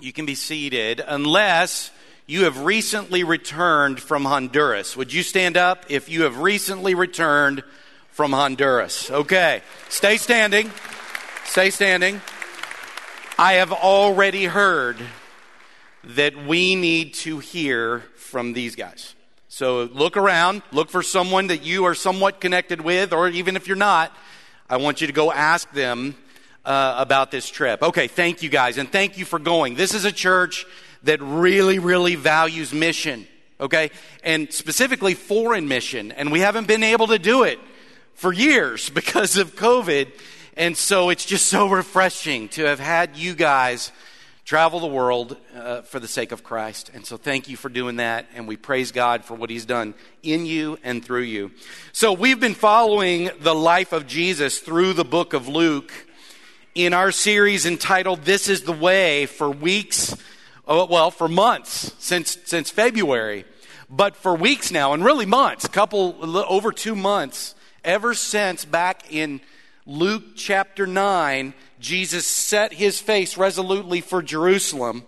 You can be seated unless you have recently returned from Honduras. Would you stand up if you have recently returned from Honduras? Okay. Stay standing. Stay standing. I have already heard that we need to hear from these guys. So look around, look for someone that you are somewhat connected with, or even if you're not, I want you to go ask them uh, about this trip. Okay, thank you guys, and thank you for going. This is a church that really, really values mission, okay? And specifically foreign mission, and we haven't been able to do it for years because of COVID. And so it's just so refreshing to have had you guys travel the world uh, for the sake of Christ. And so thank you for doing that. And we praise God for what He's done in you and through you. So we've been following the life of Jesus through the book of Luke in our series entitled This is the Way for weeks, oh, well, for months since, since February, but for weeks now, and really months, couple, over two months, ever since back in Luke chapter 9, Jesus set his face resolutely for Jerusalem.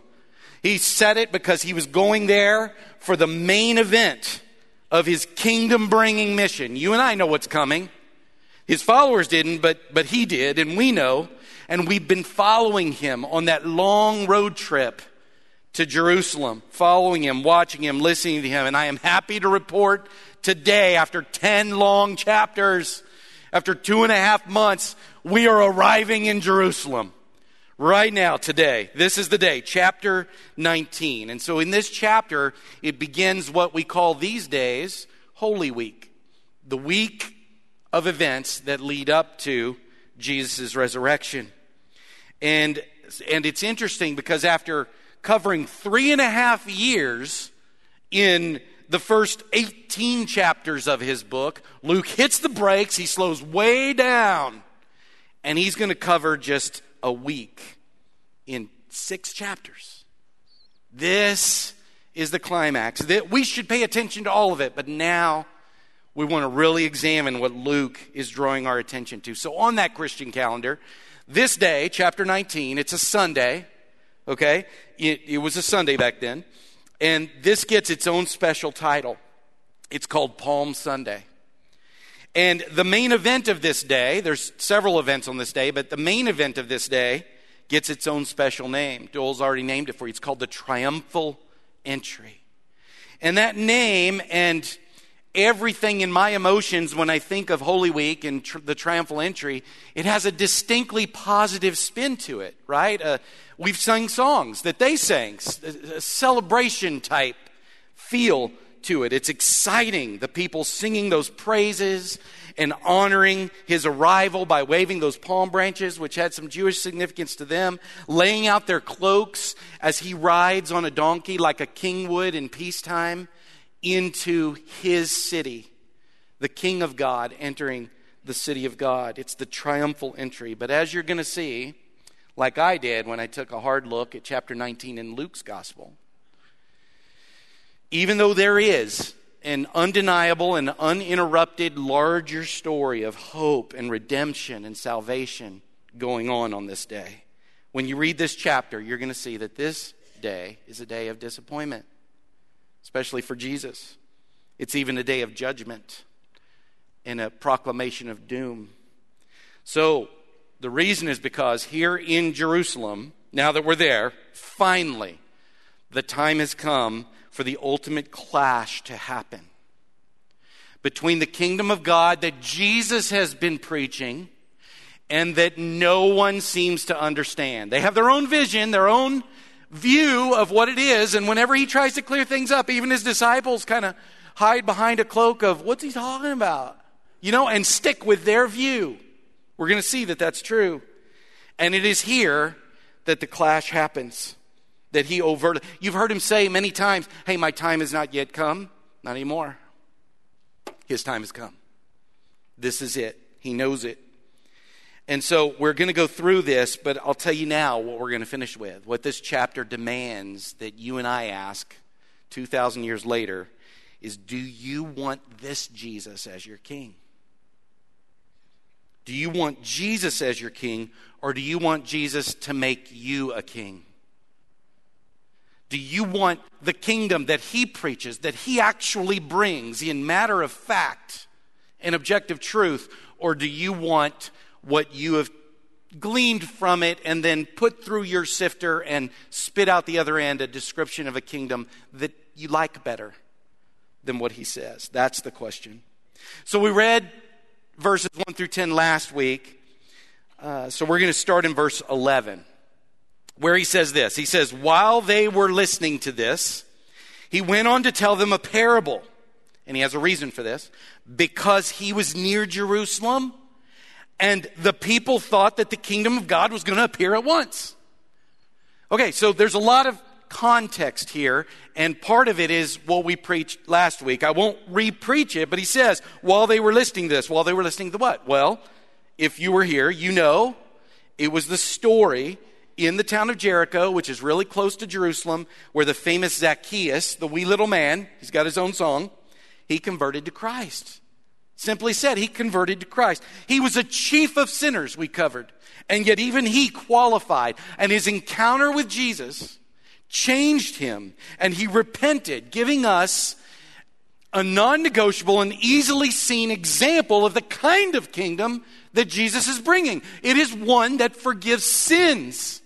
He set it because he was going there for the main event of his kingdom bringing mission. You and I know what's coming. His followers didn't, but, but he did, and we know and we've been following him on that long road trip to Jerusalem, following him, watching him, listening to him. And I am happy to report today, after 10 long chapters, after two and a half months, we are arriving in Jerusalem right now, today. This is the day, chapter 19. And so in this chapter, it begins what we call these days Holy Week, the week of events that lead up to Jesus' resurrection. And, and it's interesting because after covering three and a half years in the first 18 chapters of his book, Luke hits the brakes, he slows way down, and he's going to cover just a week in six chapters. This is the climax. That we should pay attention to all of it, but now we want to really examine what Luke is drawing our attention to. So on that Christian calendar, this day, chapter 19, it's a Sunday, okay? It, it, was a Sunday back then. And this gets its own special title. It's called Palm Sunday. And the main event of this day, there's several events on this day, but the main event of this day gets its own special name. Joel's already named it for you. It's called the Triumphal Entry. And that name and everything in my emotions when I think of Holy Week and tr- the triumphal entry, it has a distinctly positive spin to it, right? Uh, we've sung songs that they sang, a celebration type feel to it. It's exciting. The people singing those praises and honoring his arrival by waving those palm branches, which had some Jewish significance to them, laying out their cloaks as he rides on a donkey like a king would in peacetime into his city, the King of God entering the city of God. It's the triumphal entry. But as you're going to see, like I did when I took a hard look at chapter 19 in Luke's gospel, even though there is an undeniable and uninterrupted larger story of hope and redemption and salvation going on on this day, when you read this chapter, you're going to see that this day is a day of disappointment especially for Jesus. It's even a day of judgment and a proclamation of doom. So, the reason is because here in Jerusalem, now that we're there, finally, the time has come for the ultimate clash to happen between the kingdom of God that Jesus has been preaching and that no one seems to understand. They have their own vision, their own view of what it is. And whenever he tries to clear things up, even his disciples kind of hide behind a cloak of what's he talking about? You know, and stick with their view. We're going to see that that's true. And it is here that the clash happens. That he overtly, you've heard him say many times, hey, my time has not yet come. Not anymore. His time has come. This is it. He knows it. And so we're going to go through this, but I'll tell you now what we're going to finish with. What this chapter demands that you and I ask 2,000 years later is do you want this Jesus as your king? Do you want Jesus as your king, or do you want Jesus to make you a king? Do you want the kingdom that he preaches, that he actually brings in matter of fact and objective truth, or do you want what you have gleaned from it and then put through your sifter and spit out the other end a description of a kingdom that you like better than what he says? That's the question. So we read verses 1 through 10 last week. Uh, so we're going to start in verse 11, where he says this. He says, While they were listening to this, he went on to tell them a parable. And he has a reason for this. Because he was near Jerusalem, and the people thought that the kingdom of God was going to appear at once. Okay, so there's a lot of context here, and part of it is what we preached last week. I won't re-preach it, but he says, while they were listening this, while they were listening to what? Well, if you were here, you know it was the story in the town of Jericho, which is really close to Jerusalem, where the famous Zacchaeus, the wee little man, he's got his own song, he converted to Christ. Simply said, he converted to Christ. He was a chief of sinners, we covered. And yet, even he qualified. And his encounter with Jesus changed him and he repented, giving us a non negotiable and easily seen example of the kind of kingdom that Jesus is bringing. It is one that forgives sins.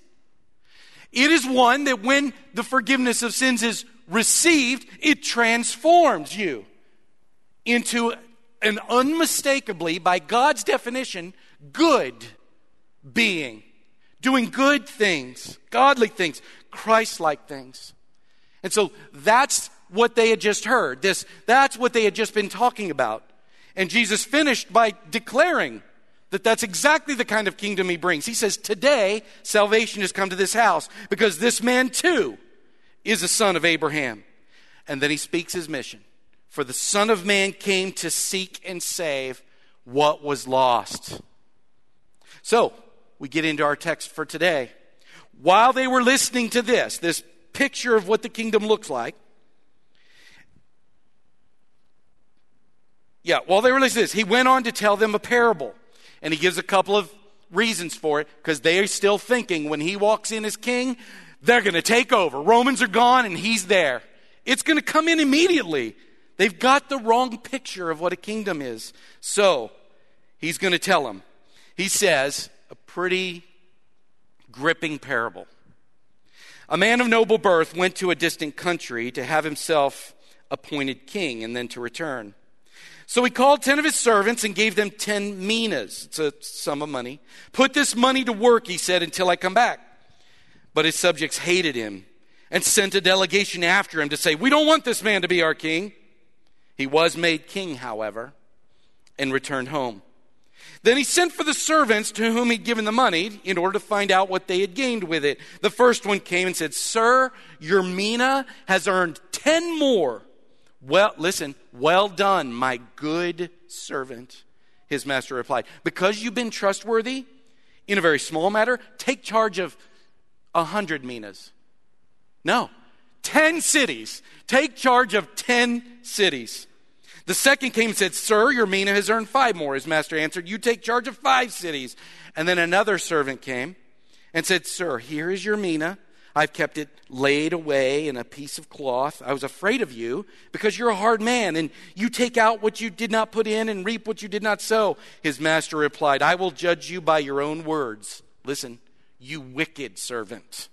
It is one that when the forgiveness of sins is received, it transforms you into an unmistakably, by God's definition, good being. Doing good things, godly things, Christ like things. And so that's what they had just heard. This, that's what they had just been talking about. And Jesus finished by declaring that that's exactly the kind of kingdom he brings. He says, Today, salvation has come to this house because this man too is a son of Abraham. And then he speaks his mission. For the Son of Man came to seek and save what was lost. So, we get into our text for today while they were listening to this, this picture of what the kingdom looks like, yeah, while they were listening to this, he went on to tell them a parable. And he gives a couple of reasons for it because they are still thinking when he walks in as king, they're going to take over. Romans are gone and he's there. It's going to come in immediately. They've got the wrong picture of what a kingdom is. So he's going to tell them. He says a pretty gripping parable. A man of noble birth went to a distant country to have himself appointed king and then to return. So he called ten of his servants and gave them ten minas. It's a sum of money. Put this money to work, he said, until I come back. But his subjects hated him and sent a delegation after him to say, We don't want this man to be our king. He was made king, however, and returned home. Then he sent for the servants to whom he'd given the money in order to find out what they had gained with it. The first one came and said, Sir, your mina has earned ten more. Well, listen, well done, my good servant. His master replied, Because you've been trustworthy in a very small matter, take charge of a hundred minas. No, ten cities. Take charge of ten cities. The second came and said, Sir, your mina has earned five more. His master answered, You take charge of five cities. And then another servant came and said, Sir, here is your mina. I've kept it laid away in a piece of cloth. I was afraid of you because you're a hard man and you take out what you did not put in and reap what you did not sow. His master replied, I will judge you by your own words. Listen, you wicked servant.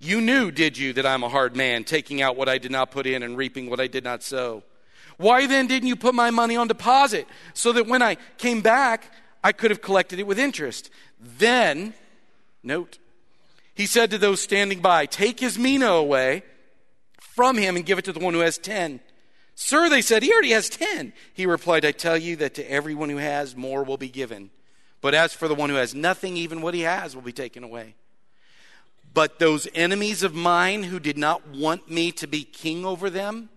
You knew, did you, that I'm a hard man, taking out what I did not put in and reaping what I did not sow? Why then didn't you put my money on deposit so that when I came back, I could have collected it with interest? Then, note, he said to those standing by, Take his mina away from him and give it to the one who has ten. Sir, they said, he already has ten. He replied, I tell you that to everyone who has, more will be given. But as for the one who has nothing, even what he has will be taken away. But those enemies of mine who did not want me to be king over them,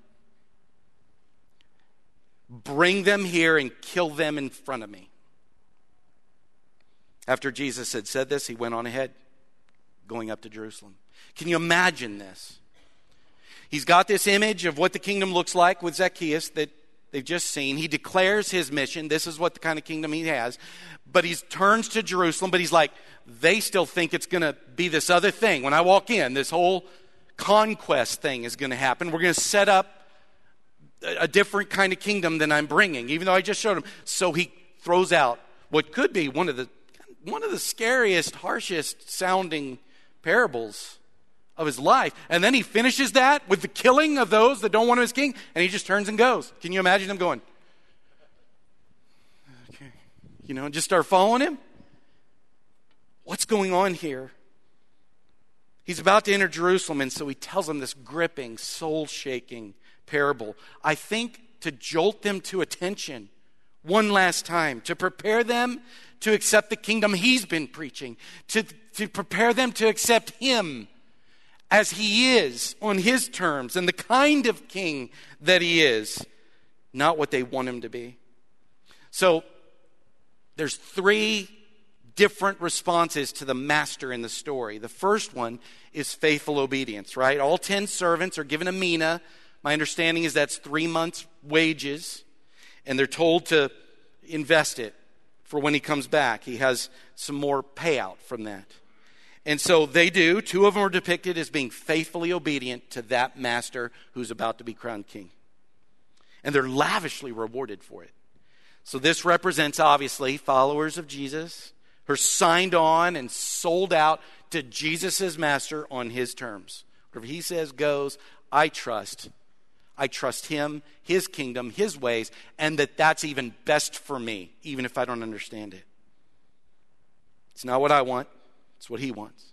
Bring them here and kill them in front of me. After Jesus had said this, he went on ahead, going up to Jerusalem. Can you imagine this? He's got this image of what the kingdom looks like with Zacchaeus that they've just seen. He declares his mission. This is what the kind of kingdom he has. But he turns to Jerusalem, but he's like, they still think it's going to be this other thing. When I walk in, this whole conquest thing is going to happen. We're going to set up a different kind of kingdom than I'm bringing, even though I just showed him. So he throws out what could be one of the one of the scariest, harshest sounding parables of his life. And then he finishes that with the killing of those that don't want him as king, and he just turns and goes. Can you imagine him going? Okay. You know, just start following him? What's going on here? He's about to enter Jerusalem, and so he tells them this gripping, soul shaking parable. I think to jolt them to attention one last time, to prepare them to accept the kingdom he's been preaching, to, to prepare them to accept him as he is on his terms and the kind of king that he is, not what they want him to be. So there's three different responses to the master in the story. The first one is faithful obedience, right? All 10 servants are given a mina. My understanding is that's three months' wages, and they're told to invest it for when he comes back. He has some more payout from that. And so they do. Two of them are depicted as being faithfully obedient to that master who's about to be crowned king. And they're lavishly rewarded for it. So this represents, obviously, followers of Jesus who are signed on and sold out to Jesus' master on his terms. Whatever he says goes. I trust. I trust him, his kingdom, his ways, and that that's even best for me, even if I don't understand it. It's not what I want. It's what he wants.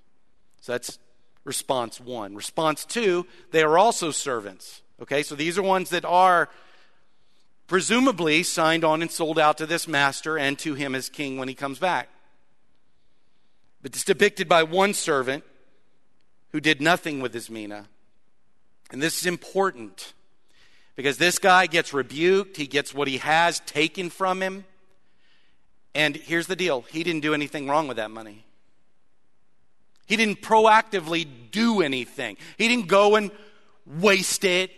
So that's response one. Response two, they are also servants. Okay, so these are ones that are presumably signed on and sold out to this master and to him as king when he comes back. But it's depicted by one servant who did nothing with his mina. And this is important because this guy gets rebuked, he gets what he has taken from him. And here's the deal he didn't do anything wrong with that money. He didn't proactively do anything. He didn't go and waste it.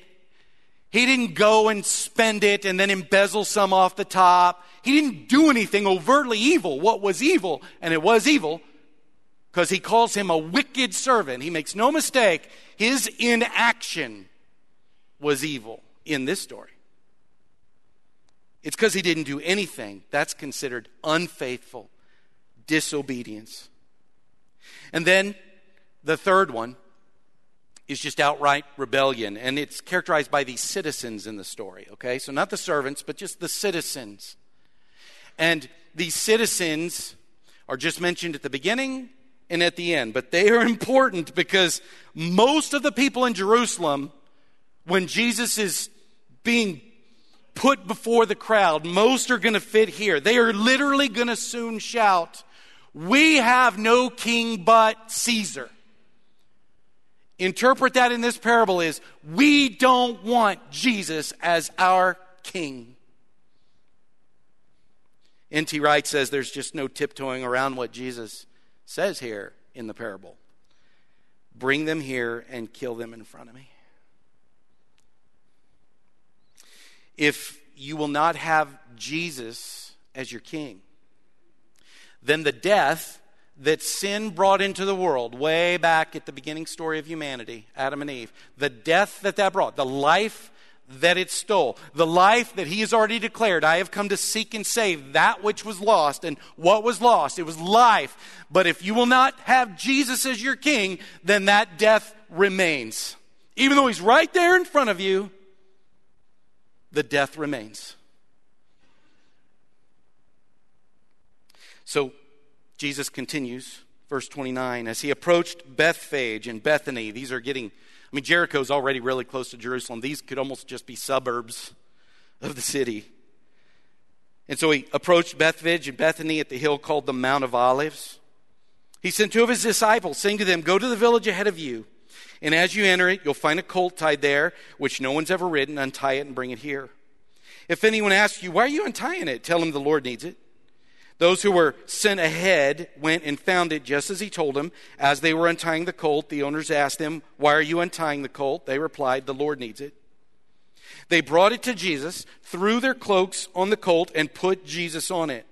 He didn't go and spend it and then embezzle some off the top. He didn't do anything overtly evil. What was evil, and it was evil, because he calls him a wicked servant. He makes no mistake, his inaction was evil in this story. It's because he didn't do anything. That's considered unfaithful disobedience. And then the third one is just outright rebellion. And it's characterized by these citizens in the story, okay? So not the servants, but just the citizens. And these citizens are just mentioned at the beginning and at the end, but they are important because most of the people in Jerusalem, when Jesus is being put before the crowd, most are going to fit here. They are literally going to soon shout, we have no king but Caesar. Interpret that in this parable is we don't want Jesus as our king. N.T. Wright says there's just no tiptoeing around what Jesus says here in the parable. Bring them here and kill them in front of me. If you will not have Jesus as your king, than the death that sin brought into the world way back at the beginning story of humanity, Adam and Eve. The death that that brought, the life that it stole, the life that he has already declared, I have come to seek and save that which was lost. And what was lost? It was life. But if you will not have Jesus as your king, then that death remains. Even though he's right there in front of you, the death remains. So Jesus continues, verse 29, as he approached Bethphage and Bethany, these are getting, I mean, Jericho's already really close to Jerusalem. These could almost just be suburbs of the city. And so he approached Bethphage and Bethany at the hill called the Mount of Olives. He sent two of his disciples, saying to them, Go to the village ahead of you. And as you enter it, you'll find a colt tied there, which no one's ever ridden. Untie it and bring it here. If anyone asks you, Why are you untying it? Tell him the Lord needs it. Those who were sent ahead went and found it just as he told them. As they were untying the colt, the owners asked them, Why are you untying the colt? They replied, The Lord needs it. They brought it to Jesus, threw their cloaks on the colt, and put Jesus on it.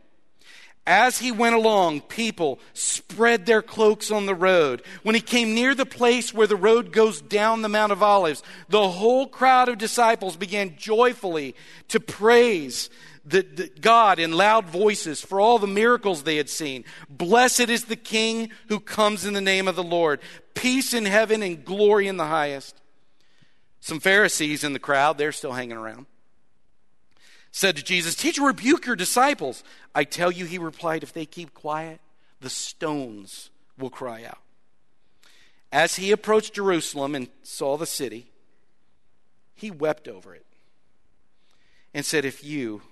As he went along, people spread their cloaks on the road. When he came near the place where the road goes down the Mount of Olives, the whole crowd of disciples began joyfully to praise the, the God in loud voices for all the miracles they had seen. Blessed is the King who comes in the name of the Lord. Peace in heaven and glory in the highest. Some Pharisees in the crowd, they're still hanging around said to Jesus, Teacher, rebuke your disciples. I tell you, he replied, if they keep quiet, the stones will cry out. As he approached Jerusalem and saw the city, he wept over it and said, If you,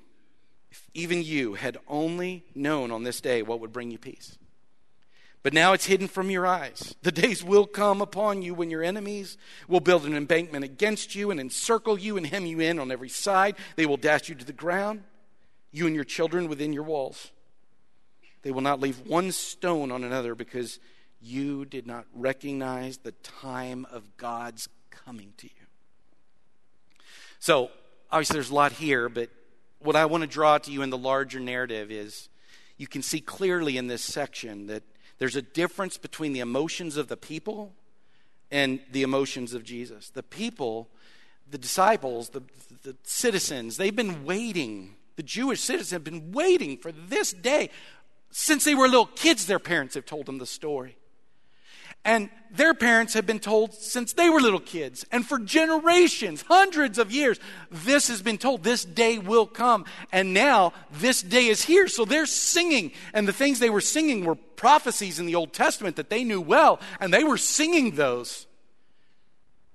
if even you, had only known on this day what would bring you peace but now it's hidden from your eyes. The days will come upon you when your enemies will build an embankment against you and encircle you and hem you in on every side. They will dash you to the ground, you and your children within your walls. They will not leave one stone on another because you did not recognize the time of God's coming to you. So, obviously, there's a lot here, but what I want to draw to you in the larger narrative is you can see clearly in this section that there's a difference between the emotions of the people and the emotions of Jesus. The people, the disciples, the, the citizens, they've been waiting. The Jewish citizens have been waiting for this day. Since they were little kids, their parents have told them the story. And their parents have been told since they were little kids. And for generations, hundreds of years, this has been told. This day will come. And now this day is here. So they're singing. And the things they were singing were prophecies in the Old Testament that they knew well. And they were singing those.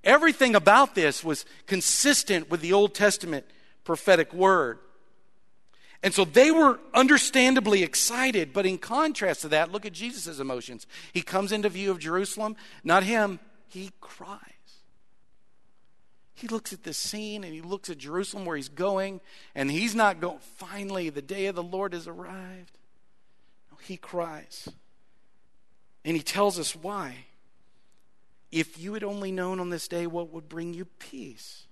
Everything about this was consistent with the Old Testament prophetic word. And so they were understandably excited, but in contrast to that, look at Jesus' emotions. He comes into view of Jerusalem, not him, he cries. He looks at this scene and he looks at Jerusalem where he's going, and he's not going, finally, the day of the Lord has arrived. No, he cries. And he tells us why. If you had only known on this day what would bring you peace.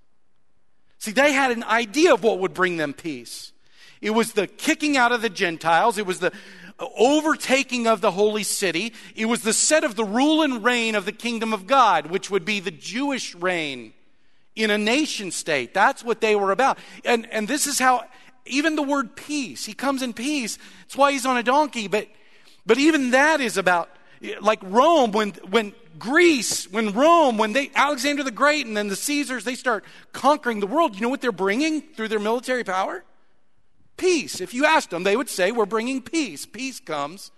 See, they had an idea of what would bring them peace. It was the kicking out of the Gentiles. It was the overtaking of the holy city. It was the set of the rule and reign of the kingdom of God, which would be the Jewish reign in a nation state. That's what they were about. And, and this is how, even the word peace, he comes in peace. That's why he's on a donkey. But, but even that is about, like Rome, when, when Greece, when Rome, when they, Alexander the Great and then the Caesars, they start conquering the world, you know what they're bringing through their military power? Peace. If you asked them, they would say, We're bringing peace. Peace comes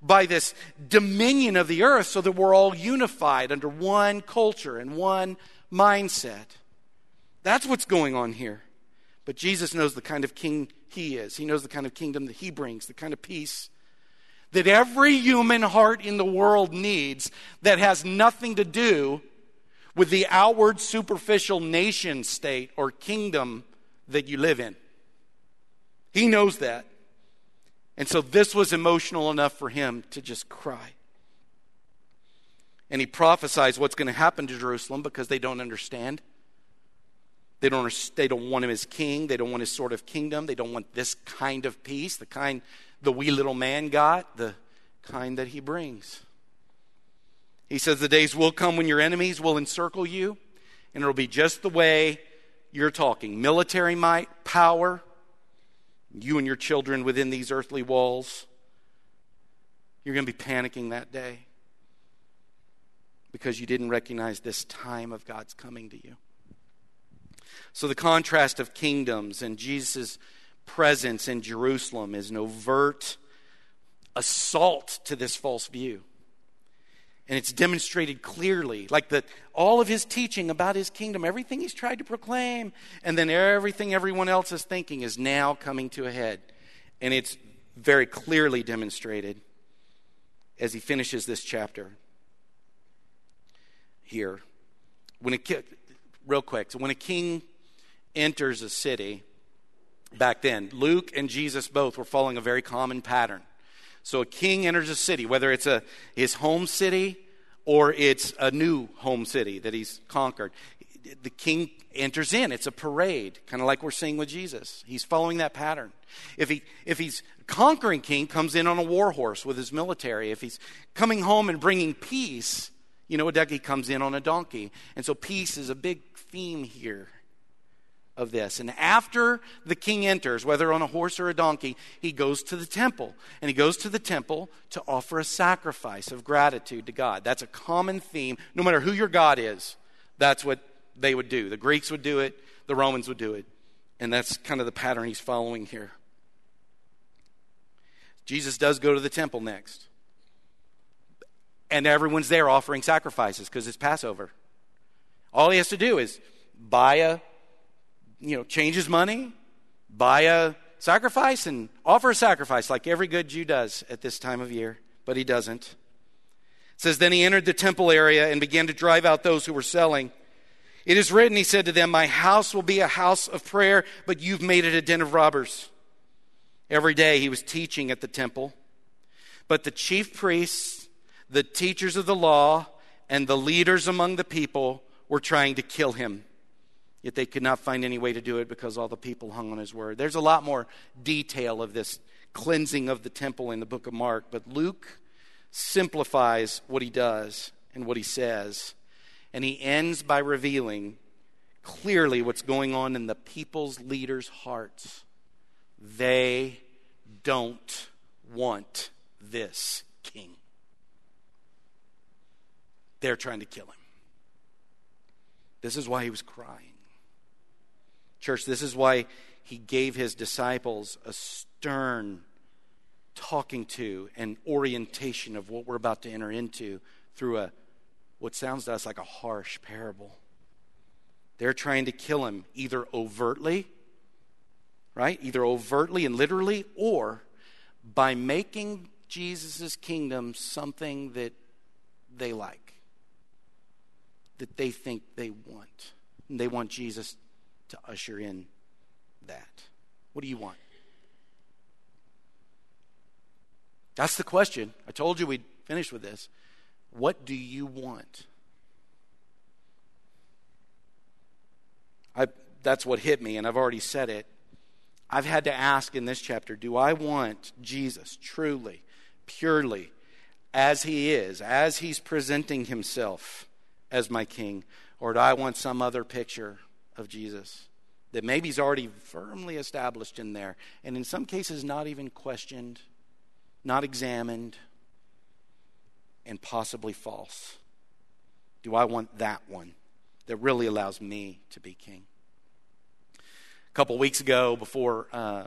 by this dominion of the earth so that we're all unified under one culture and one mindset. That's what's going on here. But Jesus knows the kind of king he is. He knows the kind of kingdom that he brings, the kind of peace that every human heart in the world needs that has nothing to do with the outward superficial nation state or kingdom that you live in. He knows that. And so this was emotional enough for him to just cry. And he prophesies what's going to happen to Jerusalem because they don't understand. They don't, they don't want him as king. They don't want his sort of kingdom. They don't want this kind of peace, the kind the wee little man got, the kind that he brings. He says, The days will come when your enemies will encircle you, and it'll be just the way you're talking military might, power, you and your children within these earthly walls, you're going to be panicking that day because you didn't recognize this time of God's coming to you. So, the contrast of kingdoms and Jesus' presence in Jerusalem is an overt assault to this false view. And it's demonstrated clearly, like that all of his teaching about his kingdom, everything he's tried to proclaim, and then everything everyone else is thinking is now coming to a head. And it's very clearly demonstrated as he finishes this chapter here. When a real quick, so when a king enters a city back then, Luke and Jesus both were following a very common pattern. So a king enters a city, whether it's a, his home city or it's a new home city that he's conquered. The king enters in. It's a parade, kind of like we're seeing with Jesus. He's following that pattern. If, he, if he's conquering king comes in on a war horse with his military. If he's coming home and bringing peace, you know, he comes in on a donkey. And so peace is a big theme here of this. And after the king enters, whether on a horse or a donkey, he goes to the temple. And he goes to the temple to offer a sacrifice of gratitude to God. That's a common theme. No matter who your God is, that's what they would do. The Greeks would do it, the Romans would do it. And that's kind of the pattern he's following here. Jesus does go to the temple next. And everyone's there offering sacrifices because it's Passover. All he has to do is buy a you know, change his money, buy a sacrifice, and offer a sacrifice like every good Jew does at this time of year, but he doesn't. It says, Then he entered the temple area and began to drive out those who were selling. It is written, he said to them, My house will be a house of prayer, but you've made it a den of robbers. Every day he was teaching at the temple. But the chief priests, the teachers of the law, and the leaders among the people were trying to kill him. Yet they could not find any way to do it because all the people hung on his word. There's a lot more detail of this cleansing of the temple in the book of Mark, but Luke simplifies what he does and what he says. And he ends by revealing clearly what's going on in the people's leaders' hearts. They don't want this king. They're trying to kill him. This is why he was crying. Church, this is why he gave his disciples a stern talking to and orientation of what we're about to enter into through a what sounds to us like a harsh parable. They're trying to kill him either overtly, right? Either overtly and literally, or by making Jesus' kingdom something that they like, that they think they want. And they want Jesus to usher in that? What do you want? That's the question. I told you we'd finish with this. What do you want? I, that's what hit me, and I've already said it. I've had to ask in this chapter do I want Jesus truly, purely, as he is, as he's presenting himself as my king, or do I want some other picture of Jesus that maybe he's already firmly established in there, and in some cases, not even questioned, not examined, and possibly false? Do I want that one that really allows me to be king? A couple weeks ago, before uh,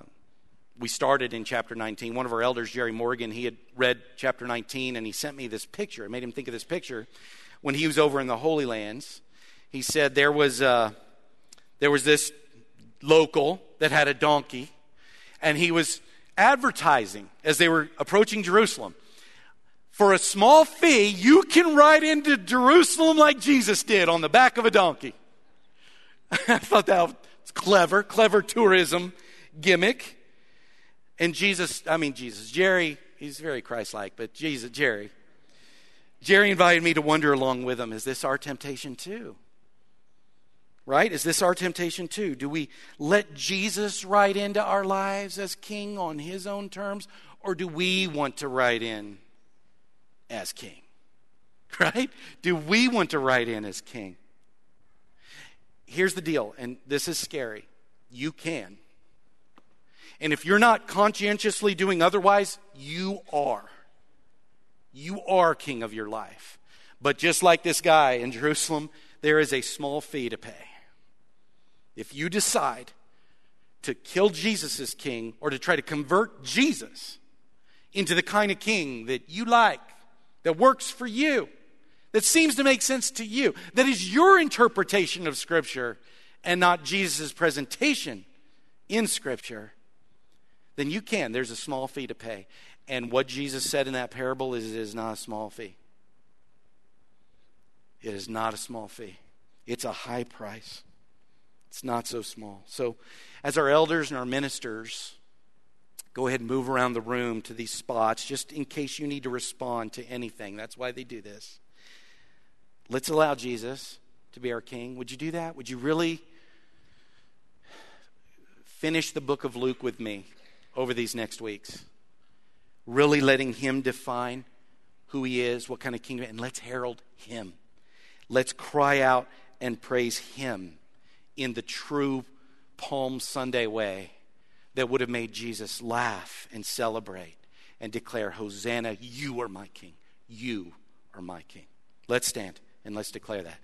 we started in chapter 19, one of our elders, Jerry Morgan, he had read chapter 19 and he sent me this picture. It made him think of this picture when he was over in the Holy Lands. He said there was. Uh, there was this local that had a donkey, and he was advertising as they were approaching Jerusalem. For a small fee, you can ride into Jerusalem like Jesus did on the back of a donkey. I thought that was clever, clever tourism gimmick. And Jesus, I mean, Jesus, Jerry, he's very Christ like, but Jesus, Jerry, Jerry invited me to wander along with him. Is this our temptation too? Right? Is this our temptation too? Do we let Jesus ride into our lives as king on his own terms, or do we want to ride in as king? Right? Do we want to ride in as king? Here's the deal, and this is scary. You can. And if you're not conscientiously doing otherwise, you are. You are king of your life. But just like this guy in Jerusalem, there is a small fee to pay. If you decide to kill Jesus as king or to try to convert Jesus into the kind of king that you like, that works for you, that seems to make sense to you, that is your interpretation of Scripture and not Jesus' presentation in Scripture, then you can. There's a small fee to pay. And what Jesus said in that parable is it is not a small fee. It is not a small fee, it's a high price. It's not so small. So, as our elders and our ministers go ahead and move around the room to these spots, just in case you need to respond to anything, that's why they do this. Let's allow Jesus to be our king. Would you do that? Would you really finish the book of Luke with me over these next weeks? really letting Him define who He is, what kind of kingdom, and let's herald Him. Let's cry out and praise Him in the true Palm Sunday way that would have made Jesus laugh and celebrate and declare, Hosanna, you are my King. You are my King. Let's stand and let's declare that.